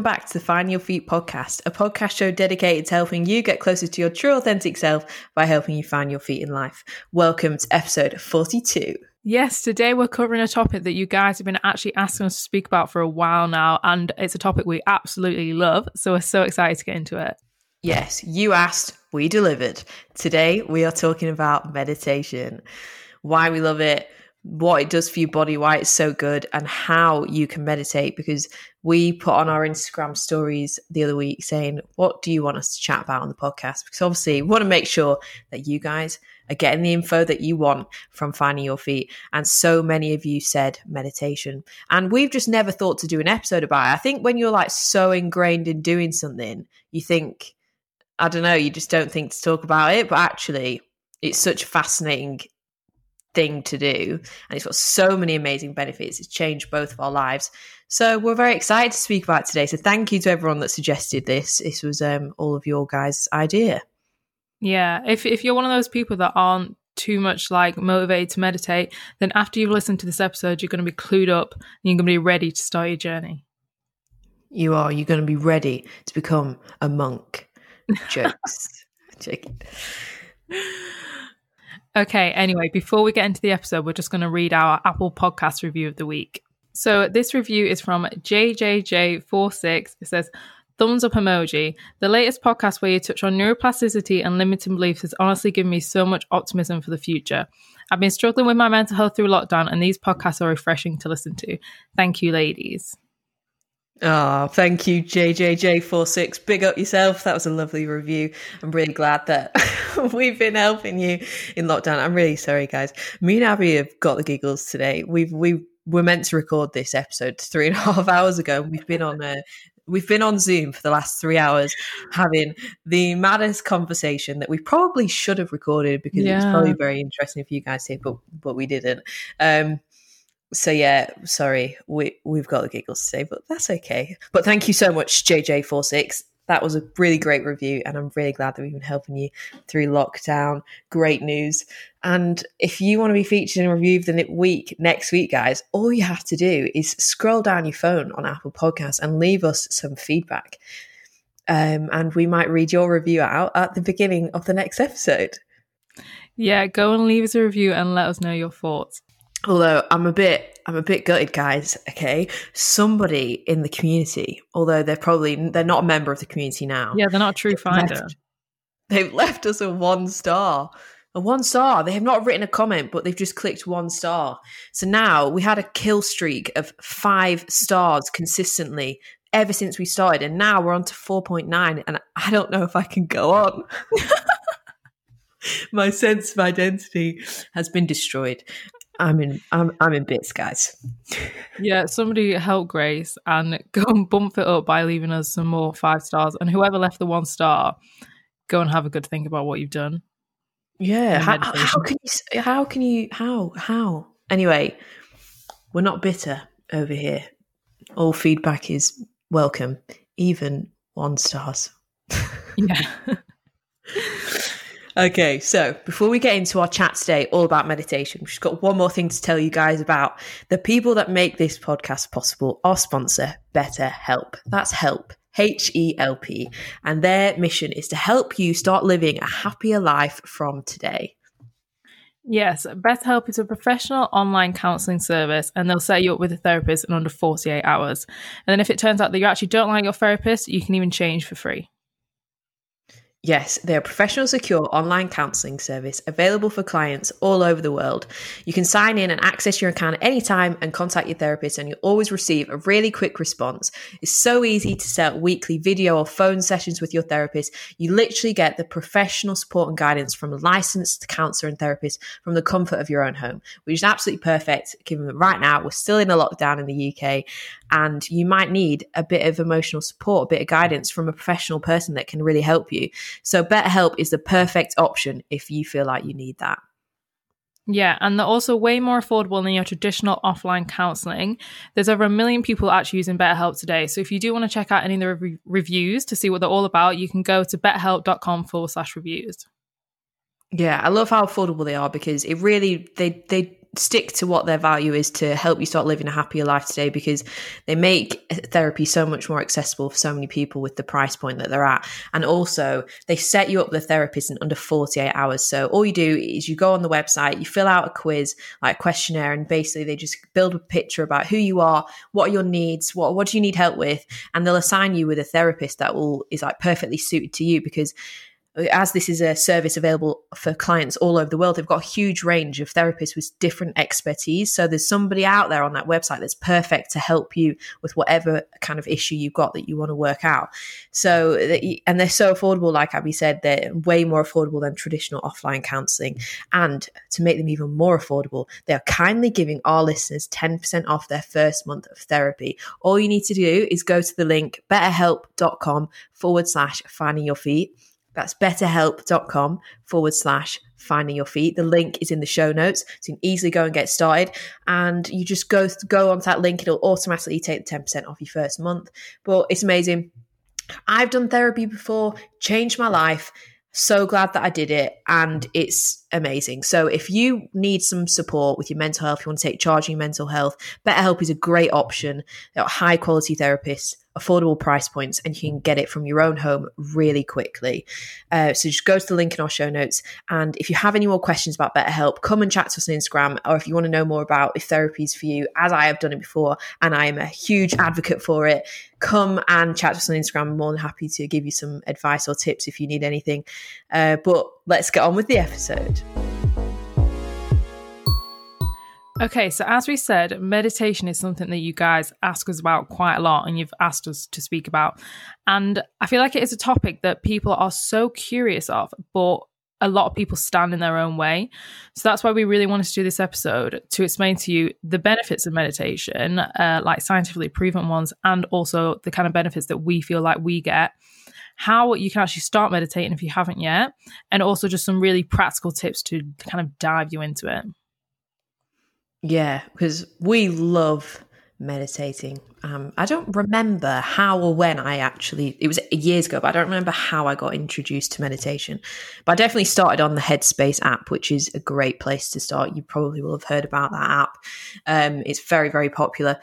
Welcome back to the Find Your Feet podcast, a podcast show dedicated to helping you get closer to your true, authentic self by helping you find your feet in life. Welcome to episode 42. Yes, today we're covering a topic that you guys have been actually asking us to speak about for a while now, and it's a topic we absolutely love. So we're so excited to get into it. Yes, you asked, we delivered. Today we are talking about meditation, why we love it, what it does for your body, why it's so good, and how you can meditate. Because we put on our Instagram stories the other week saying, What do you want us to chat about on the podcast? Because obviously, we want to make sure that you guys are getting the info that you want from finding your feet. And so many of you said meditation. And we've just never thought to do an episode about it. I think when you're like so ingrained in doing something, you think, I don't know, you just don't think to talk about it. But actually, it's such a fascinating thing to do. And it's got so many amazing benefits. It's changed both of our lives. So we're very excited to speak about today. So thank you to everyone that suggested this. This was um, all of your guys' idea. Yeah. If if you're one of those people that aren't too much like motivated to meditate, then after you've listened to this episode, you're going to be clued up and you're going to be ready to start your journey. You are. You're going to be ready to become a monk. Jokes. Joking. Okay, anyway, before we get into the episode, we're just going to read our Apple Podcast review of the week. So this review is from JJJ46. It says, Thumbs up emoji. The latest podcast where you touch on neuroplasticity and limiting beliefs has honestly given me so much optimism for the future. I've been struggling with my mental health through lockdown, and these podcasts are refreshing to listen to. Thank you, ladies. Oh, thank you, JJJ46. Big up yourself. That was a lovely review. I'm really glad that we've been helping you in lockdown. I'm really sorry, guys. Me and Abby have got the giggles today. We've we were meant to record this episode three and a half hours ago. and We've been on a we've been on Zoom for the last three hours having the maddest conversation that we probably should have recorded because yeah. it was probably very interesting for you guys to hear, but but we didn't. Um, so yeah, sorry, we we've got the giggles today, but that's okay. But thank you so much, JJ46. That was a really great review, and I'm really glad that we've been helping you through lockdown. Great news. And if you want to be featured in a review of the week next week, guys, all you have to do is scroll down your phone on Apple Podcasts and leave us some feedback. Um, and we might read your review out at the beginning of the next episode. Yeah, go and leave us a review and let us know your thoughts. Although I'm a bit, I'm a bit gutted, guys. Okay, somebody in the community, although they're probably they're not a member of the community now. Yeah, they're not a true finder. Left, they've left us a one star, a one star. They have not written a comment, but they've just clicked one star. So now we had a kill streak of five stars consistently ever since we started, and now we're on to four point nine, and I don't know if I can go on. My sense of identity has been destroyed. I'm in I'm I'm in bits, guys. yeah, somebody help Grace and go and bump it up by leaving us some more five stars. And whoever left the one star, go and have a good think about what you've done. Yeah, how, how, can you? How can you? How how? Anyway, we're not bitter over here. All feedback is welcome, even one stars. yeah. Okay, so before we get into our chat today, all about meditation, we've just got one more thing to tell you guys about. The people that make this podcast possible, our sponsor, BetterHelp. That's help. H E L P. And their mission is to help you start living a happier life from today. Yes, BetterHelp is a professional online counselling service and they'll set you up with a therapist in under 48 hours. And then if it turns out that you actually don't like your therapist, you can even change for free. Yes, they're a professional, secure online counseling service available for clients all over the world. You can sign in and access your account at any time and contact your therapist, and you'll always receive a really quick response. It's so easy to set weekly video or phone sessions with your therapist. You literally get the professional support and guidance from a licensed counselor and therapist from the comfort of your own home, which is absolutely perfect given that right now we're still in a lockdown in the UK and you might need a bit of emotional support, a bit of guidance from a professional person that can really help you. So, BetterHelp is the perfect option if you feel like you need that. Yeah, and they're also way more affordable than your traditional offline counseling. There's over a million people actually using BetterHelp today. So if you do want to check out any of the re- reviews to see what they're all about, you can go to betterhelp.com forward slash reviews. Yeah, I love how affordable they are because it really they they stick to what their value is to help you start living a happier life today because they make therapy so much more accessible for so many people with the price point that they're at. And also, they set you up with a therapist in under 48 hours. So all you do is you go on the website, you fill out a quiz, like a questionnaire, and basically they just build a picture about who you are, what are your needs, what what do you need help with, and they'll assign you with a therapist that will is like perfectly suited to you because as this is a service available for clients all over the world, they've got a huge range of therapists with different expertise. So there's somebody out there on that website that's perfect to help you with whatever kind of issue you've got that you want to work out. So, and they're so affordable, like Abby said, they're way more affordable than traditional offline counseling. And to make them even more affordable, they are kindly giving our listeners 10% off their first month of therapy. All you need to do is go to the link betterhelp.com forward slash finding your feet that's betterhelp.com forward slash finding your feet. The link is in the show notes, so you can easily go and get started. And you just go go onto that link; it'll automatically take the ten percent off your first month. But it's amazing. I've done therapy before, changed my life. So glad that I did it, and it's amazing. So, if you need some support with your mental health, you want to take charge of your mental health, BetterHelp is a great option. They're high quality therapists affordable price points and you can get it from your own home really quickly. Uh, so just go to the link in our show notes. And if you have any more questions about BetterHelp, come and chat to us on Instagram. Or if you want to know more about if therapy is for you, as I have done it before, and I am a huge advocate for it, come and chat to us on Instagram. I'm more than happy to give you some advice or tips if you need anything. Uh, but let's get on with the episode. Okay, so as we said, meditation is something that you guys ask us about quite a lot and you've asked us to speak about. And I feel like it is a topic that people are so curious of, but a lot of people stand in their own way. So that's why we really wanted to do this episode to explain to you the benefits of meditation, uh, like scientifically proven ones, and also the kind of benefits that we feel like we get how you can actually start meditating if you haven't yet, and also just some really practical tips to kind of dive you into it. Yeah, because we love meditating. Um, I don't remember how or when I actually, it was years ago, but I don't remember how I got introduced to meditation. But I definitely started on the Headspace app, which is a great place to start. You probably will have heard about that app. Um, it's very, very popular.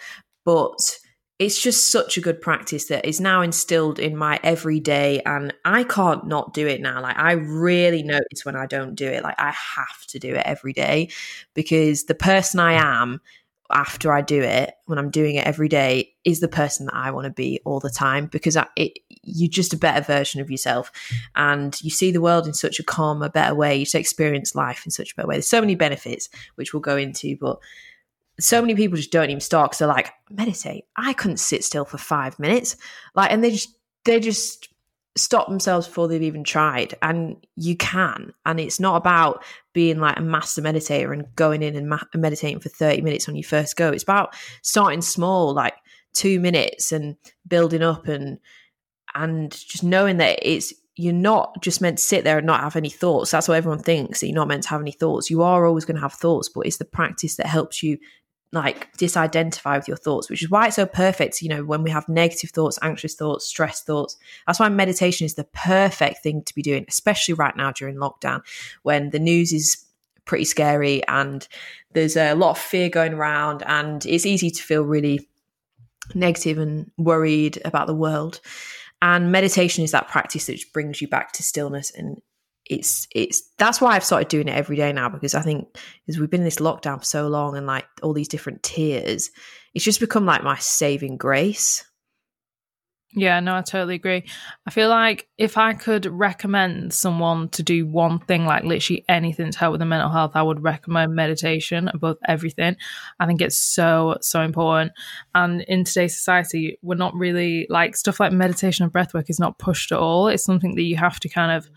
But it's just such a good practice that is now instilled in my everyday and I can't not do it now. Like I really notice when I don't do it. Like I have to do it every day because the person I am after I do it, when I'm doing it every day, is the person that I want to be all the time because I, it, you're just a better version of yourself and you see the world in such a calmer, better way. You experience life in such a better way. There's so many benefits, which we'll go into, but so many people just don't even start because they're like, meditate. I couldn't sit still for five minutes. Like, and they just, they just stop themselves before they've even tried. And you can. And it's not about being like a master meditator and going in and ma- meditating for 30 minutes on your first go. It's about starting small, like two minutes and building up and, and just knowing that it's, you're not just meant to sit there and not have any thoughts. That's what everyone thinks that you're not meant to have any thoughts. You are always going to have thoughts, but it's the practice that helps you like disidentify with your thoughts, which is why it's so perfect. You know, when we have negative thoughts, anxious thoughts, stress thoughts, that's why meditation is the perfect thing to be doing, especially right now during lockdown when the news is pretty scary and there's a lot of fear going around and it's easy to feel really negative and worried about the world. And meditation is that practice that brings you back to stillness and it's it's that's why I've started doing it every day now because I think because we've been in this lockdown for so long and like all these different tiers, it's just become like my saving grace. Yeah, no, I totally agree. I feel like if I could recommend someone to do one thing, like literally anything to help with the mental health, I would recommend meditation above everything. I think it's so, so important. And in today's society, we're not really like stuff like meditation and breathwork is not pushed at all. It's something that you have to kind of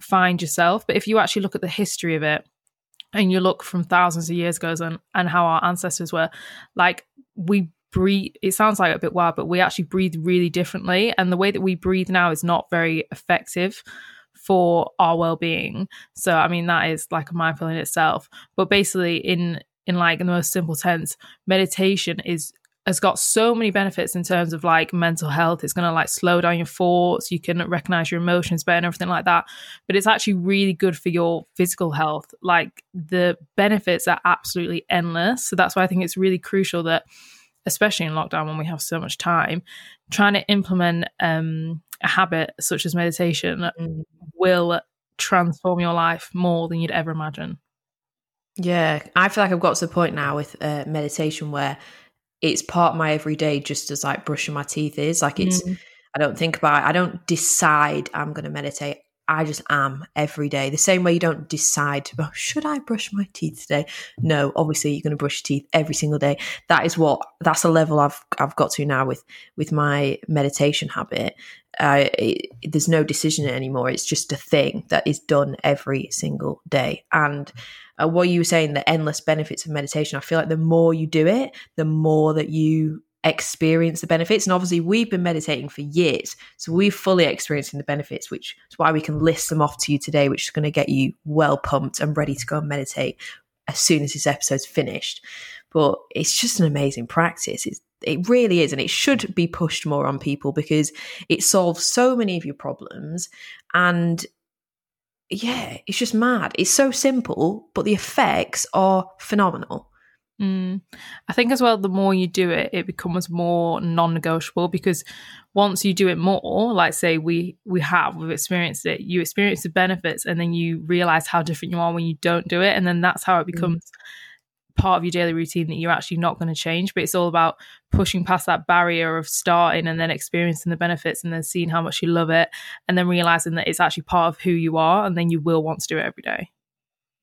find yourself. But if you actually look at the history of it and you look from thousands of years ago and, and how our ancestors were, like we breathe, it sounds like a bit wild, but we actually breathe really differently. And the way that we breathe now is not very effective for our well-being so i mean that is like a mindful in itself but basically in in like in the most simple sense meditation is has got so many benefits in terms of like mental health. It's going to like slow down your thoughts. You can recognize your emotions better and everything like that. But it's actually really good for your physical health. Like the benefits are absolutely endless. So that's why I think it's really crucial that, especially in lockdown when we have so much time, trying to implement um, a habit such as meditation mm. will transform your life more than you'd ever imagine. Yeah, I feel like I've got to the point now with uh, meditation where it's part of my everyday, just as like brushing my teeth is. Like it's, mm. I don't think about it. I don't decide I'm going to meditate. I just am every day. The same way you don't decide, oh, should I brush my teeth today? No, obviously you're going to brush your teeth every single day. That is what that's a level I've I've got to now with with my meditation habit. Uh, it, there's no decision anymore. It's just a thing that is done every single day. And uh, what you were saying, the endless benefits of meditation. I feel like the more you do it, the more that you experience the benefits. And obviously, we've been meditating for years, so we're fully experiencing the benefits, which is why we can list them off to you today, which is going to get you well pumped and ready to go and meditate as soon as this episode's finished. But it's just an amazing practice. It's, it really is, and it should be pushed more on people because it solves so many of your problems and yeah, it's just mad. It's so simple, but the effects are phenomenal. Mm. I think as well, the more you do it, it becomes more non-negotiable because once you do it more, like say we we have, we've experienced it. You experience the benefits, and then you realize how different you are when you don't do it, and then that's how it mm. becomes. Mm part of your daily routine that you're actually not going to change. But it's all about pushing past that barrier of starting and then experiencing the benefits and then seeing how much you love it and then realizing that it's actually part of who you are and then you will want to do it every day.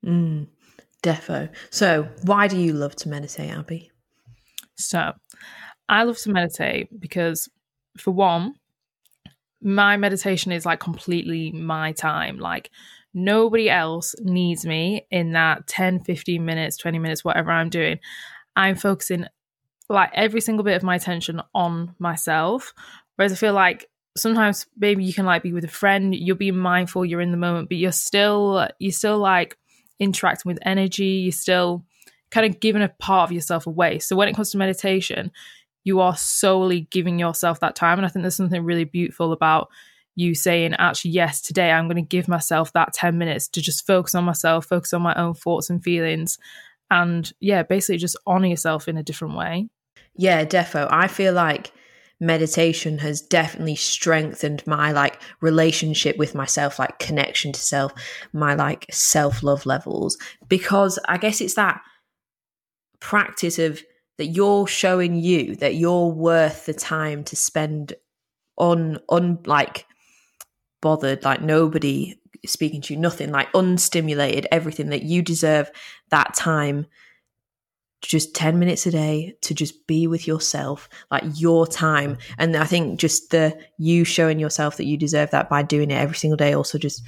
Mm, defo. So, why do you love to meditate, Abby? So, I love to meditate because, for one, my meditation is like completely my time. Like, Nobody else needs me in that 10, 15 minutes, 20 minutes, whatever I'm doing. I'm focusing like every single bit of my attention on myself. Whereas I feel like sometimes maybe you can like be with a friend, you'll be mindful, you're in the moment, but you're still you're still like interacting with energy, you're still kind of giving a part of yourself away. So when it comes to meditation, you are solely giving yourself that time. And I think there's something really beautiful about you saying, actually, yes, today I'm going to give myself that 10 minutes to just focus on myself, focus on my own thoughts and feelings. And yeah, basically just honor yourself in a different way. Yeah, defo. I feel like meditation has definitely strengthened my like relationship with myself like connection to self my like self-love levels. Because i guess it's that practice of that you're showing you that you're worth the time to spend on on like bothered, like nobody speaking to you, nothing, like unstimulated, everything that you deserve that time just 10 minutes a day to just be with yourself like your time. And i think just the you showing yourself that you deserve that by doing it every single day also just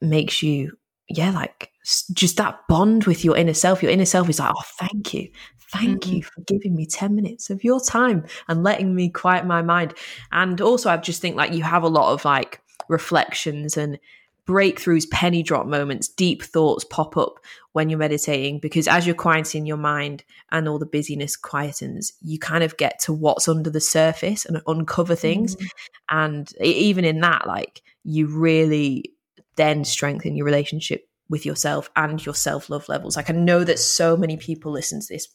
makes you yeah like just that bond with your inner self. Your inner self is like oh thank you. Thank mm-hmm. you for giving me 10 minutes of your time and letting me quiet my mind. And also i just think like you have a lot of like reflections and breakthroughs, penny drop moments, deep thoughts pop up when you're meditating because as you're quieting your mind and all the busyness quietens, you kind of get to what's under the surface and uncover things. Mm. And even in that, like you really then strengthen your relationship with yourself and your self love levels. Like I know that so many people listen to this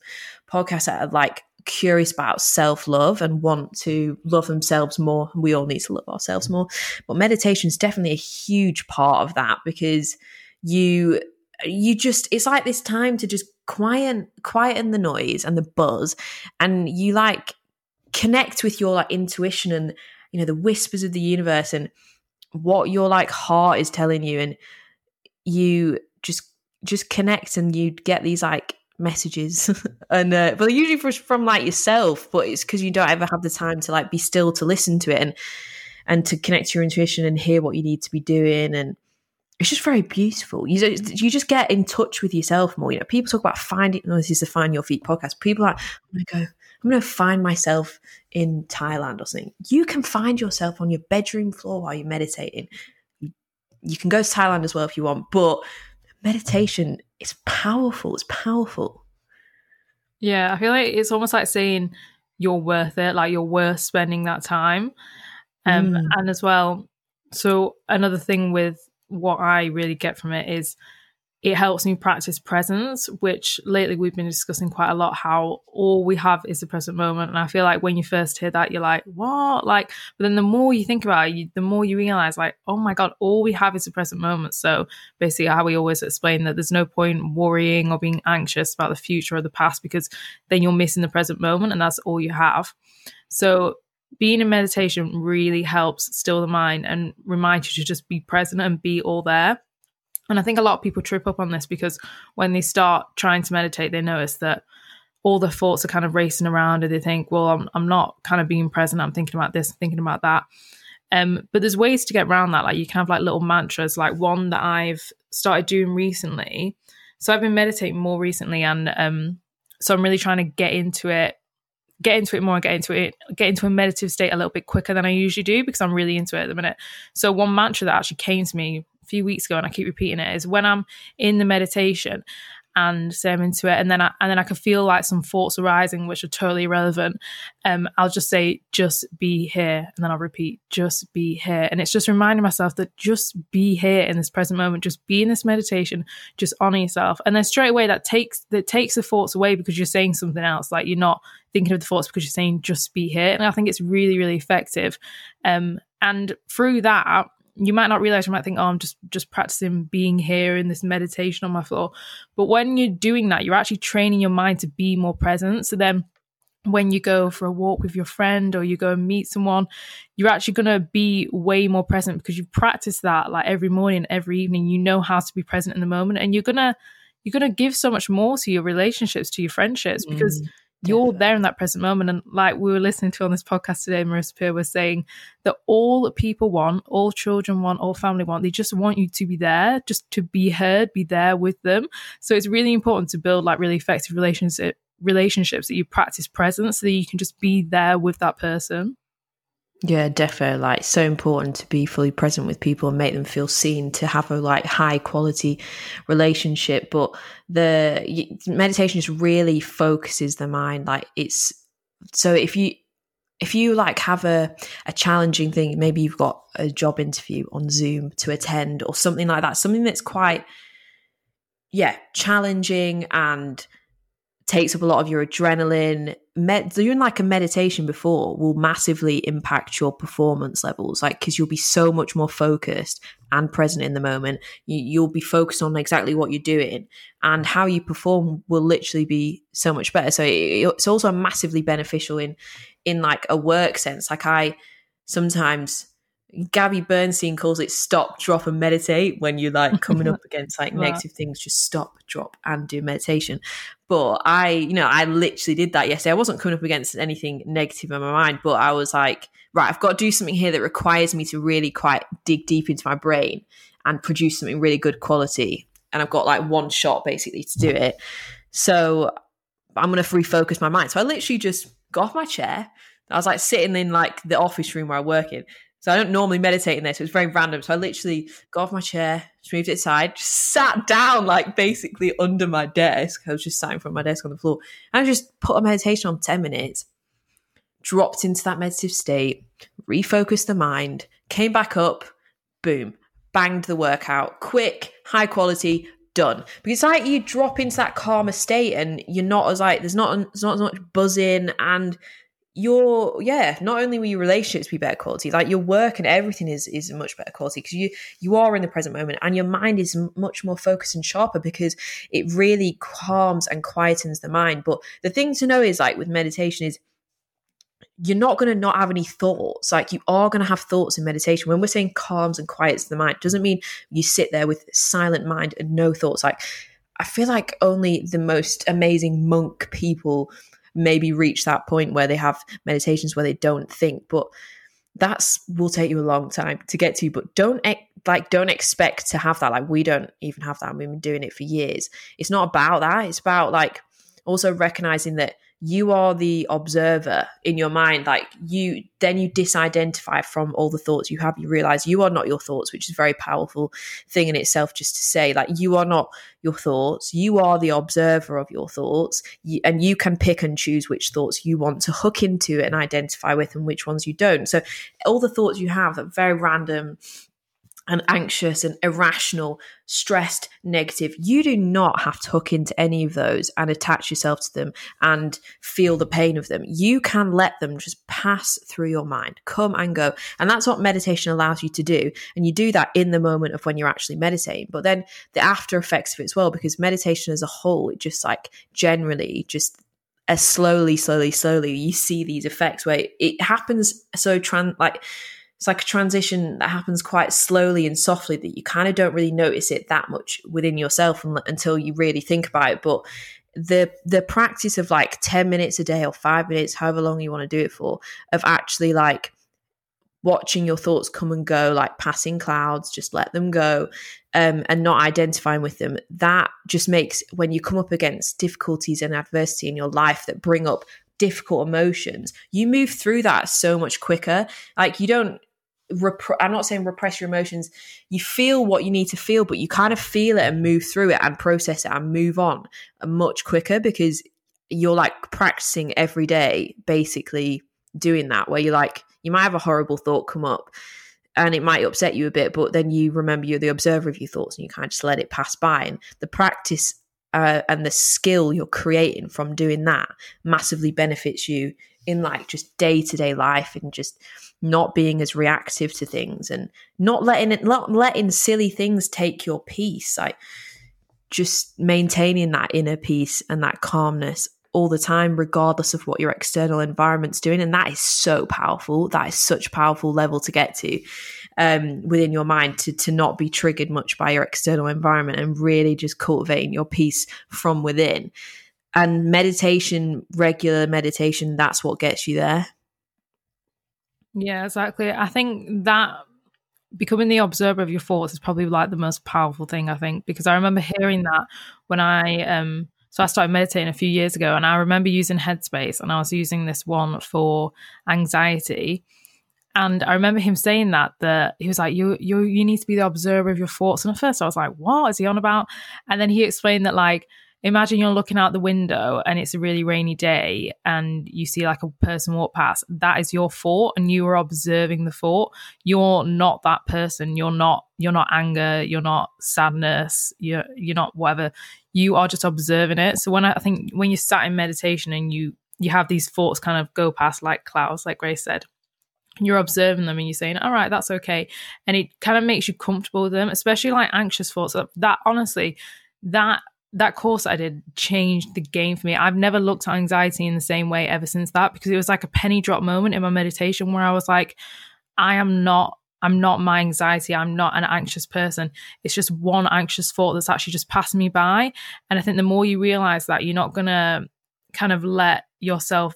podcast that are like curious about self love and want to love themselves more. We all need to love ourselves more. But meditation is definitely a huge part of that because you you just it's like this time to just quiet quieten the noise and the buzz and you like connect with your like intuition and you know the whispers of the universe and what your like heart is telling you and you just just connect and you get these like messages. And uh, but usually from, from like yourself but it's because you don't ever have the time to like be still to listen to it and and to connect to your intuition and hear what you need to be doing. And it's just very beautiful. You you just get in touch with yourself more. You know people talk about finding no, this is the find your feet podcast. People are like i'm gonna go i'm gonna find myself in thailand or something. You can find yourself on your bedroom floor while you're meditating. You can go to thailand as well if you want but meditation is powerful. It's powerful. Yeah, I feel like it's almost like saying you're worth it, like you're worth spending that time. Um, mm. And as well, so another thing with what I really get from it is it helps me practice presence, which lately we've been discussing quite a lot how all we have is the present moment. And I feel like when you first hear that, you're like, what? Like, but then the more you think about it, you, the more you realize, like, oh my God, all we have is the present moment. So basically, how we always explain that there's no point worrying or being anxious about the future or the past because then you're missing the present moment and that's all you have. So being in meditation really helps still the mind and remind you to just be present and be all there. And I think a lot of people trip up on this because when they start trying to meditate, they notice that all the thoughts are kind of racing around and they think, well, I'm, I'm not kind of being present. I'm thinking about this, thinking about that. Um, but there's ways to get around that. Like you can have like little mantras, like one that I've started doing recently. So I've been meditating more recently, and um, so I'm really trying to get into it, get into it more, get into it, get into a meditative state a little bit quicker than I usually do because I'm really into it at the minute. So one mantra that actually came to me a few weeks ago and I keep repeating it is when I'm in the meditation and say I'm into it, and then I and then I can feel like some thoughts arising which are totally irrelevant. Um, I'll just say, just be here, and then I'll repeat, just be here, and it's just reminding myself that just be here in this present moment, just be in this meditation, just honor yourself, and then straight away that takes that takes the thoughts away because you're saying something else, like you're not thinking of the thoughts because you're saying just be here, and I think it's really really effective. Um, and through that you might not realize you might think oh i'm just just practicing being here in this meditation on my floor. But when you're doing that you're actually training your mind to be more present. So then when you go for a walk with your friend or you go and meet someone you're actually going to be way more present because you've practiced that like every morning every evening. You know how to be present in the moment and you're to you're to give so much more to your relationships to your friendships because mm you're there in that present moment. And like we were listening to on this podcast today, Marissa Peer was saying that all people want, all children want, all family want, they just want you to be there, just to be heard, be there with them. So it's really important to build like really effective relationship relationships that you practice presence so that you can just be there with that person. Yeah, definitely. Like so important to be fully present with people and make them feel seen to have a like high quality relationship. But the meditation just really focuses the mind. Like it's so if you if you like have a a challenging thing, maybe you've got a job interview on Zoom to attend or something like that, something that's quite yeah challenging and takes up a lot of your adrenaline. Med- doing like a meditation before will massively impact your performance levels, like because you'll be so much more focused and present in the moment. You, will be focused on exactly what you're doing, and how you perform will literally be so much better. So it, it's also massively beneficial in in like a work sense. Like I sometimes Gabby Bernstein calls it stop, drop, and meditate when you're like coming up against like negative things, just stop, drop, and do meditation. But I, you know, I literally did that yesterday. I wasn't coming up against anything negative in my mind, but I was like, right, I've got to do something here that requires me to really quite dig deep into my brain and produce something really good quality. And I've got like one shot basically to do it. So I'm going to refocus my mind. So I literally just got off my chair. I was like sitting in like the office room where I work in so I don't normally meditate in there, so it's very random. So I literally got off my chair, just moved it aside, just sat down like basically under my desk. I was just sat in front of my desk on the floor. And I just put a meditation on 10 minutes, dropped into that meditative state, refocused the mind, came back up, boom, banged the workout, quick, high quality, done. Because like you drop into that calmer state and you're not as like there's not there's not as much buzzing and your yeah not only will your relationships be better quality like your work and everything is is much better quality because you you are in the present moment and your mind is much more focused and sharper because it really calms and quietens the mind. But the thing to know is like with meditation is you're not going to not have any thoughts. Like you are going to have thoughts in meditation. When we're saying calms and quiets the mind doesn't mean you sit there with silent mind and no thoughts. Like i feel like only the most amazing monk people maybe reach that point where they have meditations where they don't think but that's will take you a long time to get to. But don't like don't expect to have that. Like we don't even have that. We've been doing it for years. It's not about that. It's about like also recognizing that you are the observer in your mind like you then you disidentify from all the thoughts you have. You realize you are not your thoughts which is a very powerful thing in itself just to say like you are not your thoughts. You are the observer of your thoughts. You, and you can pick and choose which thoughts you want to hook into and identify with and which ones you don't. So all the thoughts you have are very random and anxious and irrational, stressed, negative. You do not have to hook into any of those and attach yourself to them and feel the pain of them. You can let them just pass through your mind, come and go. And that's what meditation allows you to do. And you do that in the moment of when you're actually meditating. But then the after effects of it as well, because meditation as a whole, it just like generally just as slowly, slowly, slowly, you see these effects where it happens so trans like it's like a transition that happens quite slowly and softly that you kind of don't really notice it that much within yourself until you really think about it. But the the practice of like 10 minutes a day or 5 minutes however long you want to do it for of actually like watching your thoughts come and go like passing clouds just let them go um, and not identifying with them that just makes when you come up against difficulties and adversity in your life that bring up difficult emotions you move through that so much quicker. Like you don't rep- I'm not saying repress your emotions. You feel what you need to feel, but you kind of feel it and move through it and process it and move on much quicker because you're like practicing every day, basically doing that. Where you're like, you might have a horrible thought come up and it might upset you a bit, but then you remember you're the observer of your thoughts and you kind of just let it pass by. And the practice uh, and the skill you're creating from doing that massively benefits you in like just day to day life and just not being as reactive to things and not letting it not letting silly things take your peace like just maintaining that inner peace and that calmness all the time regardless of what your external environment's doing. And that is so powerful. That is such powerful level to get to um, within your mind to, to not be triggered much by your external environment and really just cultivating your peace from within. And meditation regular meditation that's what gets you there yeah, exactly. I think that becoming the observer of your thoughts is probably like the most powerful thing, I think, because I remember hearing that when I um so I started meditating a few years ago and I remember using Headspace and I was using this one for anxiety. And I remember him saying that that he was like, You you you need to be the observer of your thoughts. And at first I was like, What is he on about? And then he explained that like imagine you're looking out the window and it's a really rainy day and you see like a person walk past. That is your thought and you are observing the thought you're not that person. You're not you're not anger. You're not sadness. You're you're not whatever. You are just observing it. So when i, I think when you sat in meditation and you you have these thoughts kind of go past like clouds like grace said you're observing them and you're saying all right that's okay. And it kind of makes you comfortable with them especially like anxious thoughts that honestly that that course I did changed the game for me. I've never looked at anxiety in the same way ever since that because it was like a penny drop moment in my meditation where I was like, I am not I'm not my anxiety. I'm not an anxious person. It's just one anxious thought that's actually just passing me by. And I think the more you realize that, you're not going to kind of let yourself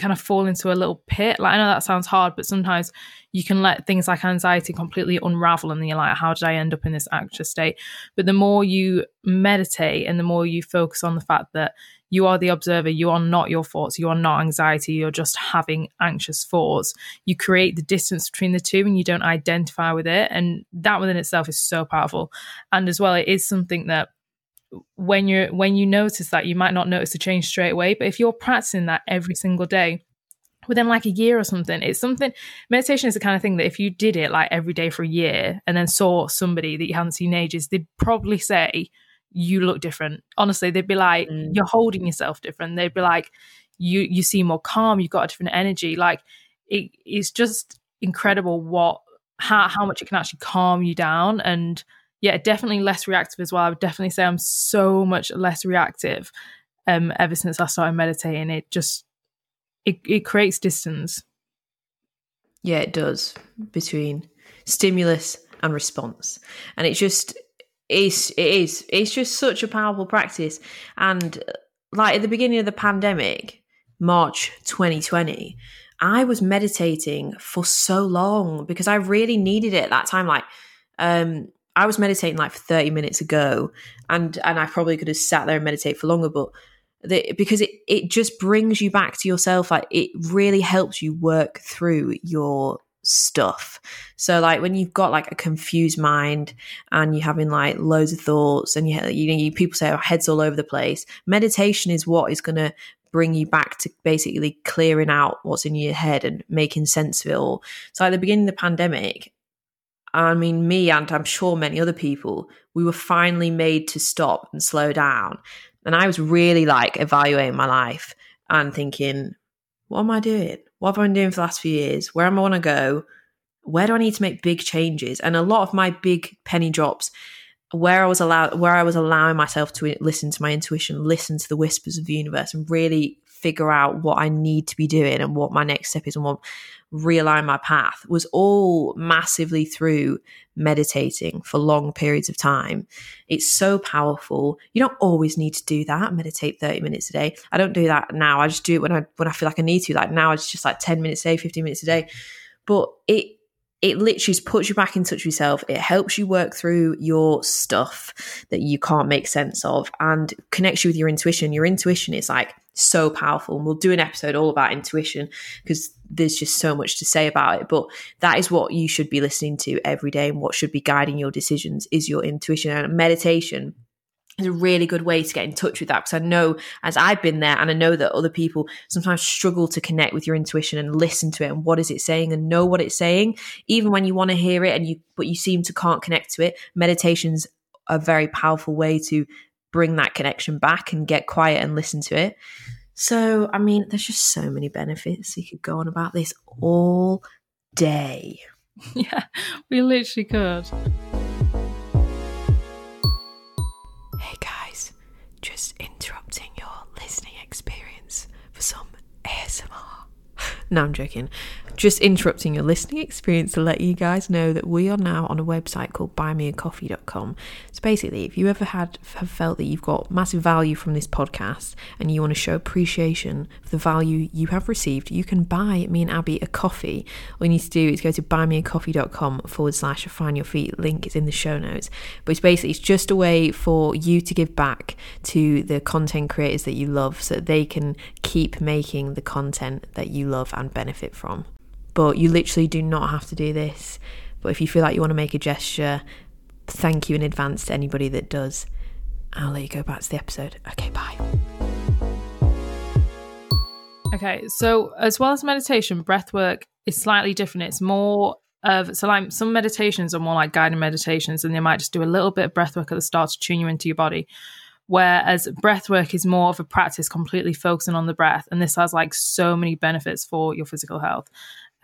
kind of fall into a little pit. Like I know that sounds hard, but sometimes you can let things like anxiety completely unravel and you're like, how did I end up in this anxious state? But the more you meditate and the more you focus on the fact that you are the observer, you are not your thoughts, you are not anxiety, you're just having anxious thoughts. You create the distance between the two and you don't identify with it. And that within itself is so powerful. And as well, it is something that when you're when you notice that you might not notice the change straight away but if you're practicing that every single day within like a year or something it's something meditation is the kind of thing that if you did it like every day for a year and then saw somebody that you hadn't seen in ages they'd probably say you look different. Honestly they'd be like mm. you're holding yourself different. They'd be like you you seem more calm. You've got a different energy. Like it, it's just incredible what how, how much it can actually calm you down and yeah, definitely less reactive as well. I would definitely say I'm so much less reactive um, ever since I started meditating. It just it, it creates distance. Yeah, it does between stimulus and response, and it just is. It is. It's just such a powerful practice. And like at the beginning of the pandemic, March 2020, I was meditating for so long because I really needed it at that time. Like, um, I was meditating like for 30 minutes ago and and I probably could have sat there and meditate for longer, but that because it, it just brings you back to yourself like it really helps you work through your stuff. So like when you've got like a confused mind and you're having like loads of thoughts and you, you you, people say our oh, heads all over the place meditation is what is going to bring you back to basically clearing out what's in your head and making sense of it all. So at the beginning of the pandemic I mean, me and I'm sure many other people, we were finally made to stop and slow down and I was really like evaluating my life and thinking, what am I doing? What have I been doing for the last few years? Where am I want to go? Where do I need to make big changes? And a lot of my big penny drops, where I was allowed, where I was allowing myself to listen to my intuition, listen to the whispers of the universe, and really figure out what I need to be doing and what my next step is and what realign my path was all massively through meditating for long periods of time. It's so powerful. You don't always need to do that, meditate 30 minutes a day. I don't do that now. I just do it when I when I feel like I need to. Like now it's just like 10 minutes a day, 15 minutes a day. But it it literally puts you back in touch with yourself. It helps you work through your stuff that you can't make sense of and connects you with your intuition. Your intuition is like so powerful. And we'll do an episode all about intuition because there's just so much to say about it. But that is what you should be listening to every day and what should be guiding your decisions is your intuition and meditation is a really good way to get in touch with that because I know as I've been there and I know that other people sometimes struggle to connect with your intuition and listen to it and what is it saying and know what it's saying. Even when you want to hear it and you but you seem to can't connect to it meditation's a very powerful way to bring that connection back and get quiet and listen to it. So I mean there's just so many benefits you could go on about this all day. Yeah we literally could interrupting your listening experience for some ASMR. No, I'm joking just interrupting your listening experience to let you guys know that we are now on a website called buymeacoffee.com. So basically, if you ever had have felt that you've got massive value from this podcast and you want to show appreciation for the value you have received, you can buy me and Abby a coffee. All you need to do is go to buymeacoffee.com forward slash find your feet. Link is in the show notes. But it's basically it's just a way for you to give back to the content creators that you love so that they can keep making the content that you love and benefit from. But you literally do not have to do this. But if you feel like you want to make a gesture, thank you in advance to anybody that does. I'll let you go back to the episode. Okay, bye. Okay, so as well as meditation, breath work is slightly different. It's more of so like some meditations are more like guided meditations, and they might just do a little bit of breath work at the start to tune you into your body. Whereas breath work is more of a practice completely focusing on the breath, and this has like so many benefits for your physical health.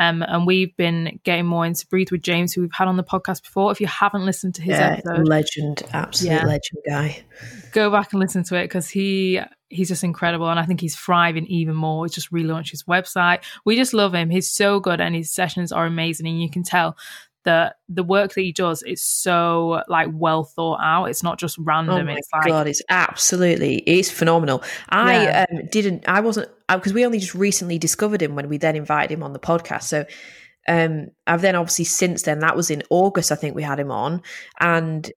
Um, and we've been getting more into Breathe with James, who we've had on the podcast before. If you haven't listened to his yeah, episode, legend, absolute yeah, legend guy. Go back and listen to it because he he's just incredible, and I think he's thriving even more. He's just relaunched his website. We just love him. He's so good, and his sessions are amazing, and you can tell that the work that he does is so like well thought out. It's not just random. Oh it's like God, it's absolutely it's phenomenal. I yeah. um, didn't. I wasn't because we only just recently discovered him when we then invited him on the podcast. So um, I've then obviously since then that was in August. I think we had him on, and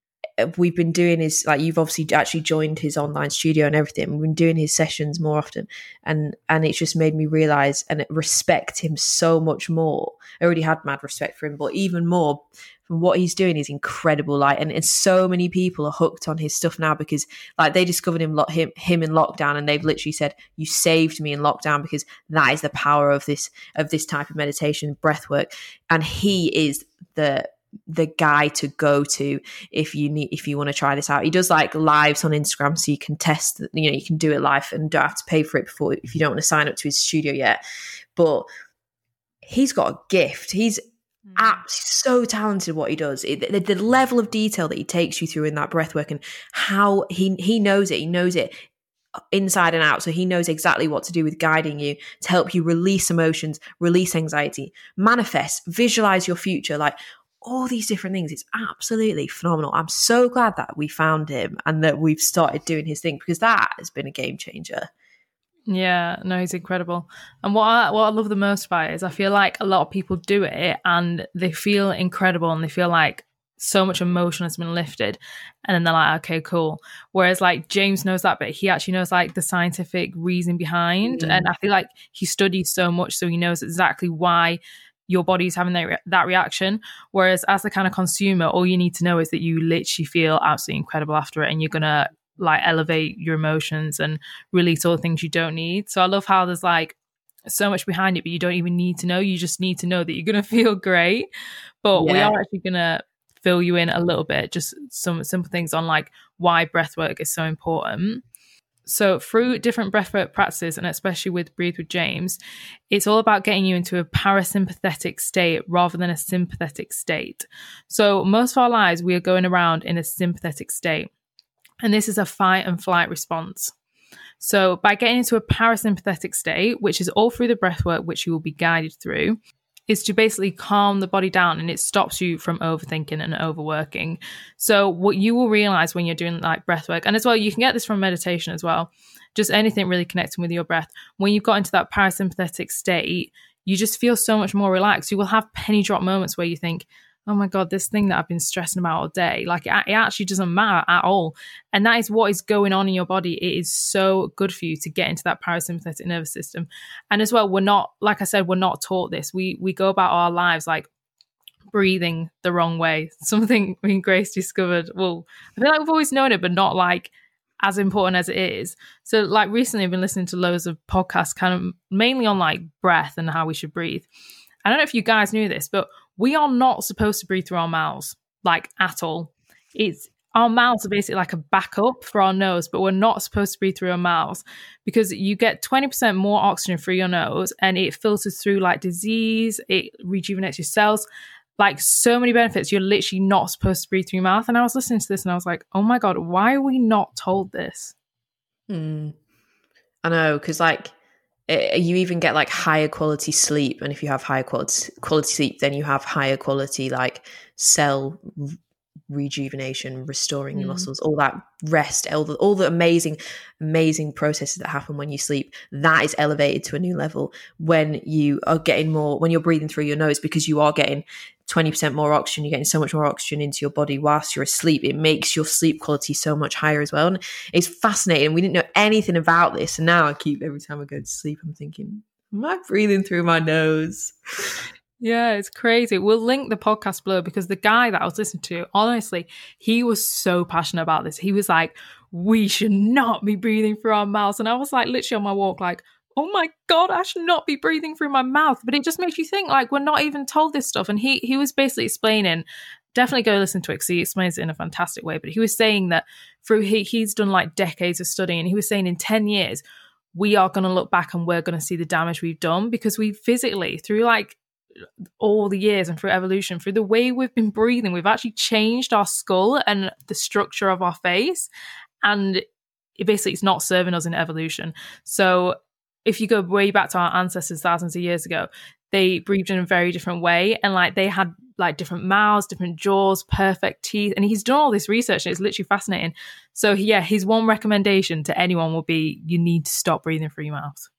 we've been doing his like you've obviously actually joined his online studio and everything we've been doing his sessions more often. And and it's just made me realize and respect him so much more. I already had mad respect for him but even more from what he's doing is incredible. Like and, and so many people are hooked on his stuff now because like they discovered him him him in lockdown and they've literally said you saved me in lockdown because that is the power of this of this type of meditation breath work. And he is the the guy to go to if you need if you want to try this out. He does like lives on Instagram, so you can test. You know, you can do it live and don't have to pay for it before if you don't want to sign up to his studio yet. But he's got a gift. He's mm. so talented what he does. It, the, the, level of detail that he takes you through in that breath work and how he he knows it. He knows it inside and out. So he knows exactly what to do with guiding you to help you release emotions, release anxiety, manifest, visualize your future. Like all these different things. It's absolutely phenomenal. I'm so glad that we found him and that we've started doing his thing because that has been a game changer. Yeah, no, he's incredible. And what I, what I love the most about it is I feel like a lot of people do it and they feel incredible and they feel like so much emotion has been lifted and then they're like okay cool whereas like james knows that but he actually knows like the scientific reason behind mm. and i feel like he studies so much so he knows exactly why your body's having that, re- that reaction. Whereas as the kind of consumer all you need to know is that you literally feel absolutely incredible after it and you're gonna like elevate your emotions and release all the things you don't need. So i love how there's like so much behind it but you don't even need to know. You just need to know that you're gonna feel great. But yeah. we are actually gonna fill you in a little bit, just some simple things on like why breathwork is so important. So, through different breathwork practices, and especially with Breathe with James, it's all about getting you into a parasympathetic state rather than a sympathetic state. So, most of our lives, we are going around in a sympathetic state, and this is a fight and flight response. So, by getting into a parasympathetic state, which is all through the breathwork, which you will be guided through, is to basically calm the body down and it stops you from overthinking and overworking. So what you will realize when you're doing like breath work, and as well, you can get this from meditation as well, just anything really connecting with your breath. When you've got into that parasympathetic state, you just feel so much more relaxed. You will have penny drop moments where you think, oh my god this thing that i've been stressing about all day like it, it, actually doesn't matter at all. And that is what is going on in your body. It is so good for you to get into that parasympathetic nervous system. And as well we're not like i said we're not taught this. We we go about our lives like breathing the wrong way. Something me and grace discovered. Well i feel like we've always known it but not like as important as it is. So, like recently, I've been listening to loads of podcasts, kind of mainly on like breath and how we should breathe. I don't know if you guys knew this, but we are not supposed to breathe through our mouths, like at all. It's our mouths are basically like a backup for our nose, but we're not supposed to breathe through our mouths because you get 20% more oxygen through your nose and it filters through like disease, it rejuvenates your cells, like so many benefits. You're literally not supposed to breathe through your mouth. And I was listening to this and I was like, oh my God, why are we not told this? Hmm. I know, because like you even get like higher quality sleep and if you have higher quality quality sleep then you have higher quality like cell rejuvenation restoring mm. your muscles all that rest all the, all the amazing amazing processes that happen when you sleep that is elevated to a new level when you are getting more when you're breathing through your nose because you are getting 20% more oxygen, you're getting so much more oxygen into your body whilst you're asleep. It makes your sleep quality so much higher as well. And it's fascinating. We didn't know anything about this. And now I keep, every time I go to sleep, I'm thinking, am I breathing through my nose? Yeah, it's crazy. We'll link the podcast below because the guy that I was listening to, honestly, he was so passionate about this. He was like, we should not be breathing through our mouths. And I was like, literally on my walk, like, oh my god i should not be breathing through my mouth but it just makes you think like we're not even told this stuff and he he was basically explaining definitely go listen to it because he explains it in a fantastic way. But he was saying that through he, he's done like decades of studying and he was saying in 10 years we are going to look back and we're going to see the damage we've done because we physically through like all the years and through evolution through the way we've been breathing we've actually changed our skull and the structure of our face. And it basically it's not serving us in evolution. So if you go way back to our ancestors thousands of years ago, they breathed in a very different way and like they had like different mouths, different jaws, perfect teeth. And he's done all this research and it's literally fascinating. So yeah, his one recommendation to anyone would be you need to stop breathing through your mouth.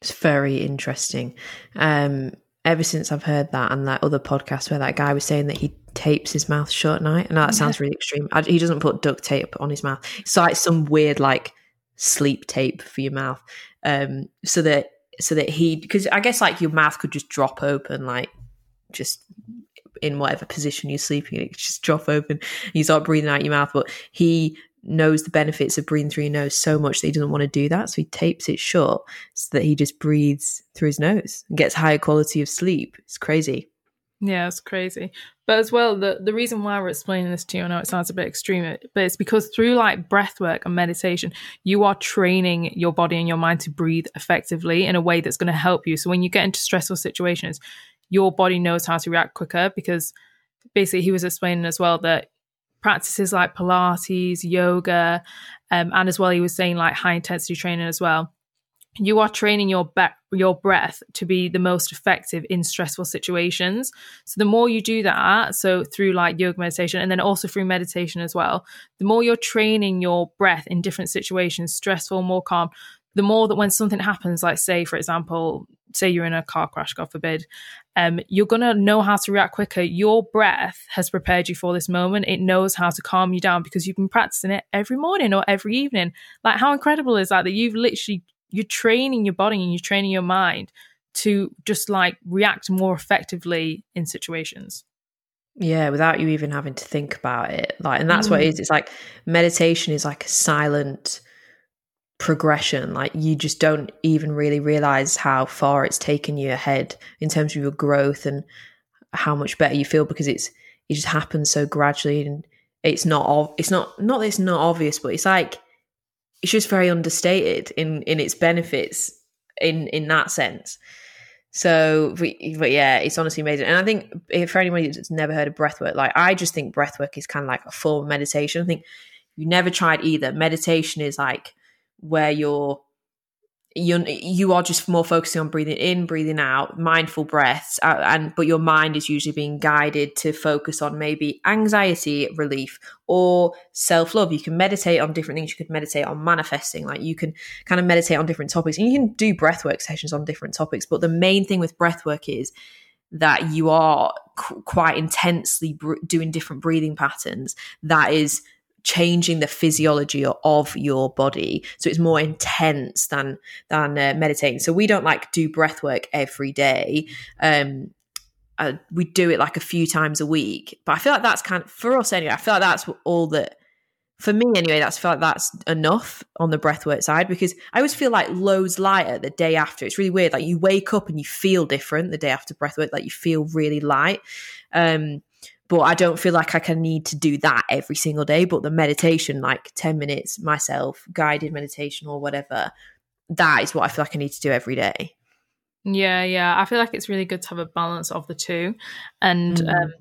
It's very interesting. Um ever since I've heard that and that other podcast where that guy was saying that he tapes his mouth shut at night. And that yeah. sounds really extreme. I, he doesn't put duct tape on his mouth. It's like some weird like sleep tape for your mouth um so that so that he because i guess like your mouth could just drop open like just in whatever position you're sleeping it just drop open you start breathing out your mouth but he knows the benefits of breathing through your nose so much that he doesn't want to do that so he tapes it shut so that he just breathes through his nose and gets higher quality of sleep it's crazy yeah, it's crazy. But as well, the, the reason why we're explaining this to you, I know it sounds a bit extreme, but it's because through like breath work and meditation, you are training your body and your mind to breathe effectively in a way that's going to help you. So when you get into stressful situations, your body knows how to react quicker because basically he was explaining as well that practices like Pilates, yoga, um, and as well, he was saying like high intensity training as well you are training your be- your breath to be the most effective in stressful situations. So the more you do that, so through like yoga meditation and then also through meditation as well, the more you're training your breath in different situations, stressful, more calm, the more that when something happens, like say, for example, say you're in a car crash, God forbid, um, you're going to know how to react quicker. Your breath has prepared you for this moment. It knows how to calm you down because you've been practicing it every morning or every evening. Like, how incredible is that? That you've literally, you're training your body and you're training your mind to just like react more effectively in situations. Yeah, without you even having to think about it. Like, and that's mm. what it mm. It's like meditation is like a silent progression. Like you just don't even really realize how far it's taken you ahead in terms of your growth and how much better you feel because it's it just happens so gradually and it's not it's not not that it's not obvious, but it's like it's just very understated in in its benefits in in that sense. So, but, but yeah, it's honestly amazing. And I think if for anybody that's never heard of breathwork, like I just think breathwork is kind of like a form of meditation. I think you never tried either. Meditation is like where you're you're you are just more focusing on breathing in breathing out mindful breaths uh, and but your mind is usually being guided to focus on maybe anxiety relief or self-love. You can meditate on different things. You could meditate on manifesting. Like you can kind of meditate on different topics and you can do breathwork sessions on different topics but the main thing with breathwork is that you are qu- quite intensely br- doing different breathing patterns. That is changing the physiology of your body. So it's more intense than than uh, meditating. So we don't like do breath work every day. Um uh, we do it like a few times a week. But i feel like that's kind of for us anyway i feel like that's all that for me anyway that's felt like that's enough on the breathwork side because i always feel like loads lighter the day after. It's really weird like you wake up and you feel different the day after breathwork like you feel really light. Um but I don't feel like I can need to do that every single day. But the meditation, like 10 minutes myself, guided meditation or whatever, that is what I feel like I need to do every day. Yeah, yeah. I feel like it's really good to have a balance of the two. And mm. um,